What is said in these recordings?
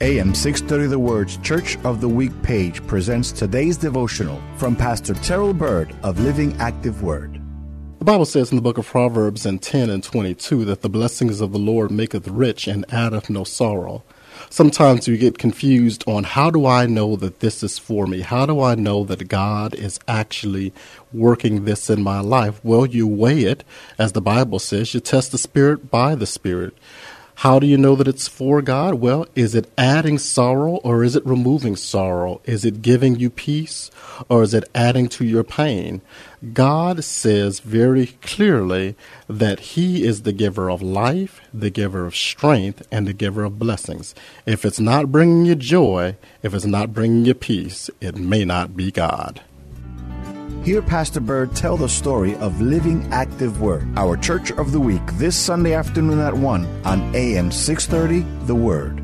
AM 630 The Word's Church of the Week page presents today's devotional from Pastor Terrell Byrd of Living Active Word. The Bible says in the book of Proverbs in 10 and 22 that the blessings of the Lord maketh rich and addeth no sorrow. Sometimes we get confused on how do I know that this is for me? How do I know that God is actually working this in my life? Well, you weigh it, as the Bible says, you test the Spirit by the Spirit. How do you know that it's for God? Well, is it adding sorrow or is it removing sorrow? Is it giving you peace or is it adding to your pain? God says very clearly that He is the giver of life, the giver of strength, and the giver of blessings. If it's not bringing you joy, if it's not bringing you peace, it may not be God. Hear Pastor Byrd tell the story of Living Active Word, our Church of the Week, this Sunday afternoon at 1 on AM 630 The Word.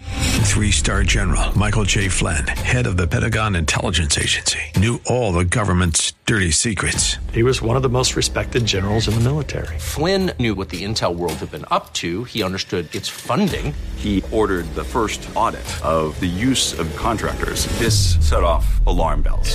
Three star general Michael J. Flynn, head of the Pentagon Intelligence Agency, knew all the government's dirty secrets. He was one of the most respected generals in the military. Flynn knew what the intel world had been up to. He understood its funding. He ordered the first audit of the use of contractors. This set off alarm bells.